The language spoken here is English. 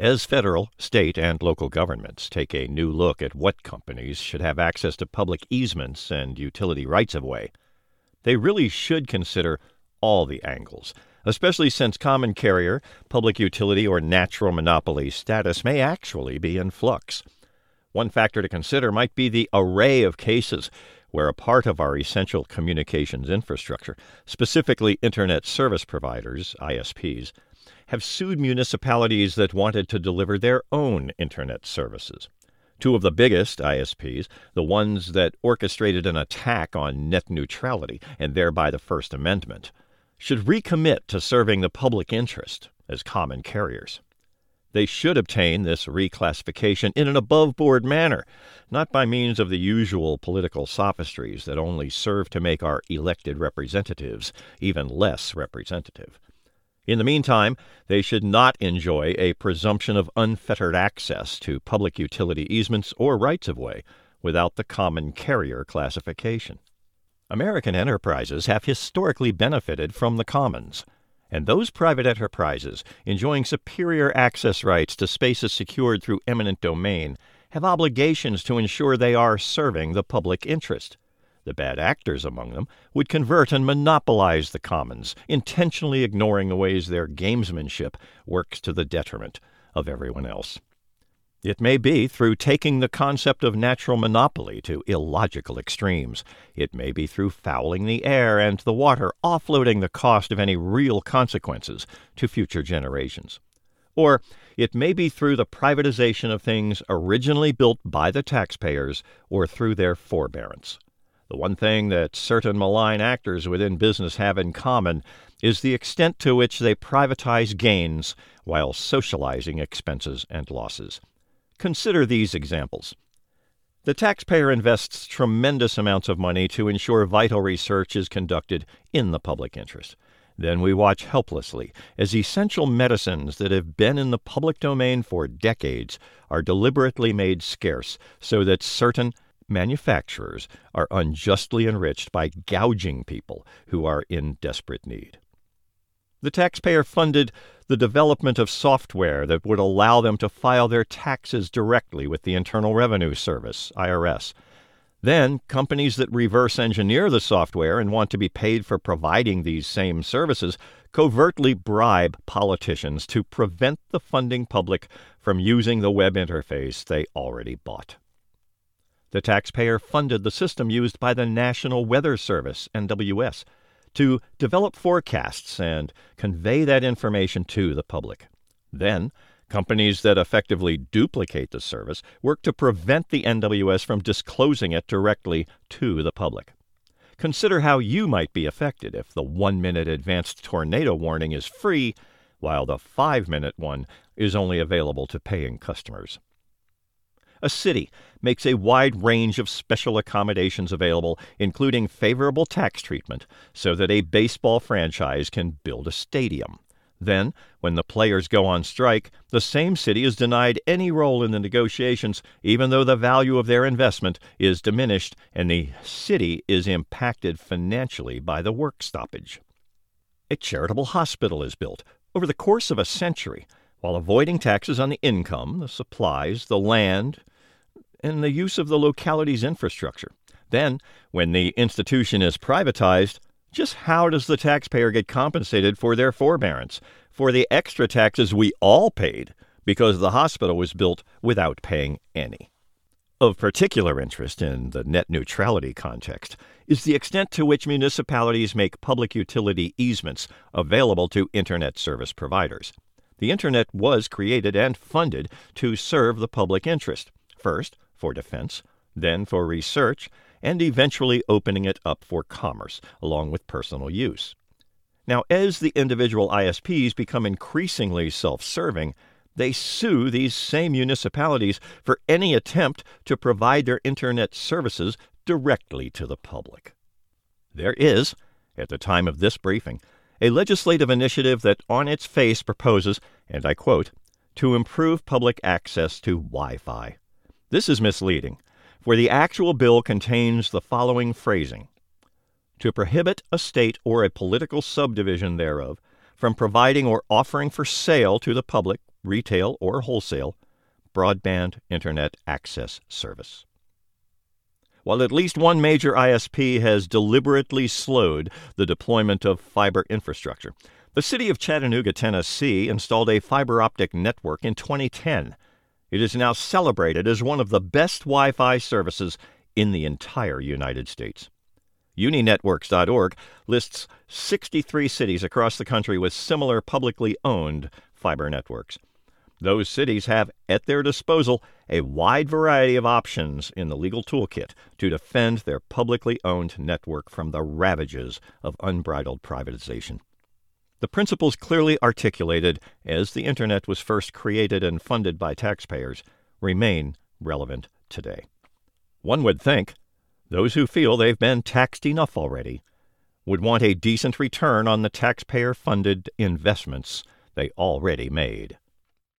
As federal, state, and local governments take a new look at what companies should have access to public easements and utility rights of way, they really should consider all the angles, especially since common carrier, public utility, or natural monopoly status may actually be in flux. One factor to consider might be the array of cases where a part of our essential communications infrastructure, specifically Internet service providers, ISPs, have sued municipalities that wanted to deliver their own Internet services. Two of the biggest ISPs, the ones that orchestrated an attack on net neutrality and thereby the First Amendment, should recommit to serving the public interest as common carriers. They should obtain this reclassification in an above board manner, not by means of the usual political sophistries that only serve to make our elected representatives even less representative. In the meantime, they should not enjoy a presumption of unfettered access to public utility easements or rights of way without the common carrier classification. American enterprises have historically benefited from the commons, and those private enterprises enjoying superior access rights to spaces secured through eminent domain have obligations to ensure they are serving the public interest. The bad actors among them would convert and monopolize the commons, intentionally ignoring the ways their gamesmanship works to the detriment of everyone else. It may be through taking the concept of natural monopoly to illogical extremes. It may be through fouling the air and the water, offloading the cost of any real consequences to future generations. Or it may be through the privatization of things originally built by the taxpayers or through their forbearance. The one thing that certain malign actors within business have in common is the extent to which they privatize gains while socializing expenses and losses. Consider these examples. The taxpayer invests tremendous amounts of money to ensure vital research is conducted in the public interest. Then we watch helplessly as essential medicines that have been in the public domain for decades are deliberately made scarce so that certain manufacturers are unjustly enriched by gouging people who are in desperate need. The taxpayer funded the development of software that would allow them to file their taxes directly with the Internal Revenue Service, IRS. Then, companies that reverse engineer the software and want to be paid for providing these same services covertly bribe politicians to prevent the funding public from using the web interface they already bought. The taxpayer funded the system used by the National Weather Service, NWS, to develop forecasts and convey that information to the public. Then, companies that effectively duplicate the service work to prevent the NWS from disclosing it directly to the public. Consider how you might be affected if the one minute advanced tornado warning is free, while the five minute one is only available to paying customers. A city makes a wide range of special accommodations available, including favorable tax treatment, so that a baseball franchise can build a stadium. Then, when the players go on strike, the same city is denied any role in the negotiations, even though the value of their investment is diminished and the city is impacted financially by the work stoppage. A charitable hospital is built over the course of a century while avoiding taxes on the income, the supplies, the land, and the use of the locality's infrastructure. Then, when the institution is privatized, just how does the taxpayer get compensated for their forbearance, for the extra taxes we all paid because the hospital was built without paying any? Of particular interest in the net neutrality context is the extent to which municipalities make public utility easements available to Internet service providers. The Internet was created and funded to serve the public interest. First, for defense, then for research, and eventually opening it up for commerce, along with personal use. Now, as the individual ISPs become increasingly self serving, they sue these same municipalities for any attempt to provide their Internet services directly to the public. There is, at the time of this briefing, a legislative initiative that on its face proposes, and I quote, to improve public access to Wi Fi. This is misleading, for the actual bill contains the following phrasing To prohibit a state or a political subdivision thereof from providing or offering for sale to the public retail or wholesale, broadband internet access service. While at least one major ISP has deliberately slowed the deployment of fiber infrastructure, the city of Chattanooga, Tennessee, installed a fiber optic network in 2010. It is now celebrated as one of the best Wi Fi services in the entire United States. MuniNetworks.org lists 63 cities across the country with similar publicly owned fiber networks. Those cities have at their disposal a wide variety of options in the legal toolkit to defend their publicly owned network from the ravages of unbridled privatization. The principles clearly articulated as the Internet was first created and funded by taxpayers remain relevant today. One would think those who feel they've been taxed enough already would want a decent return on the taxpayer funded investments they already made.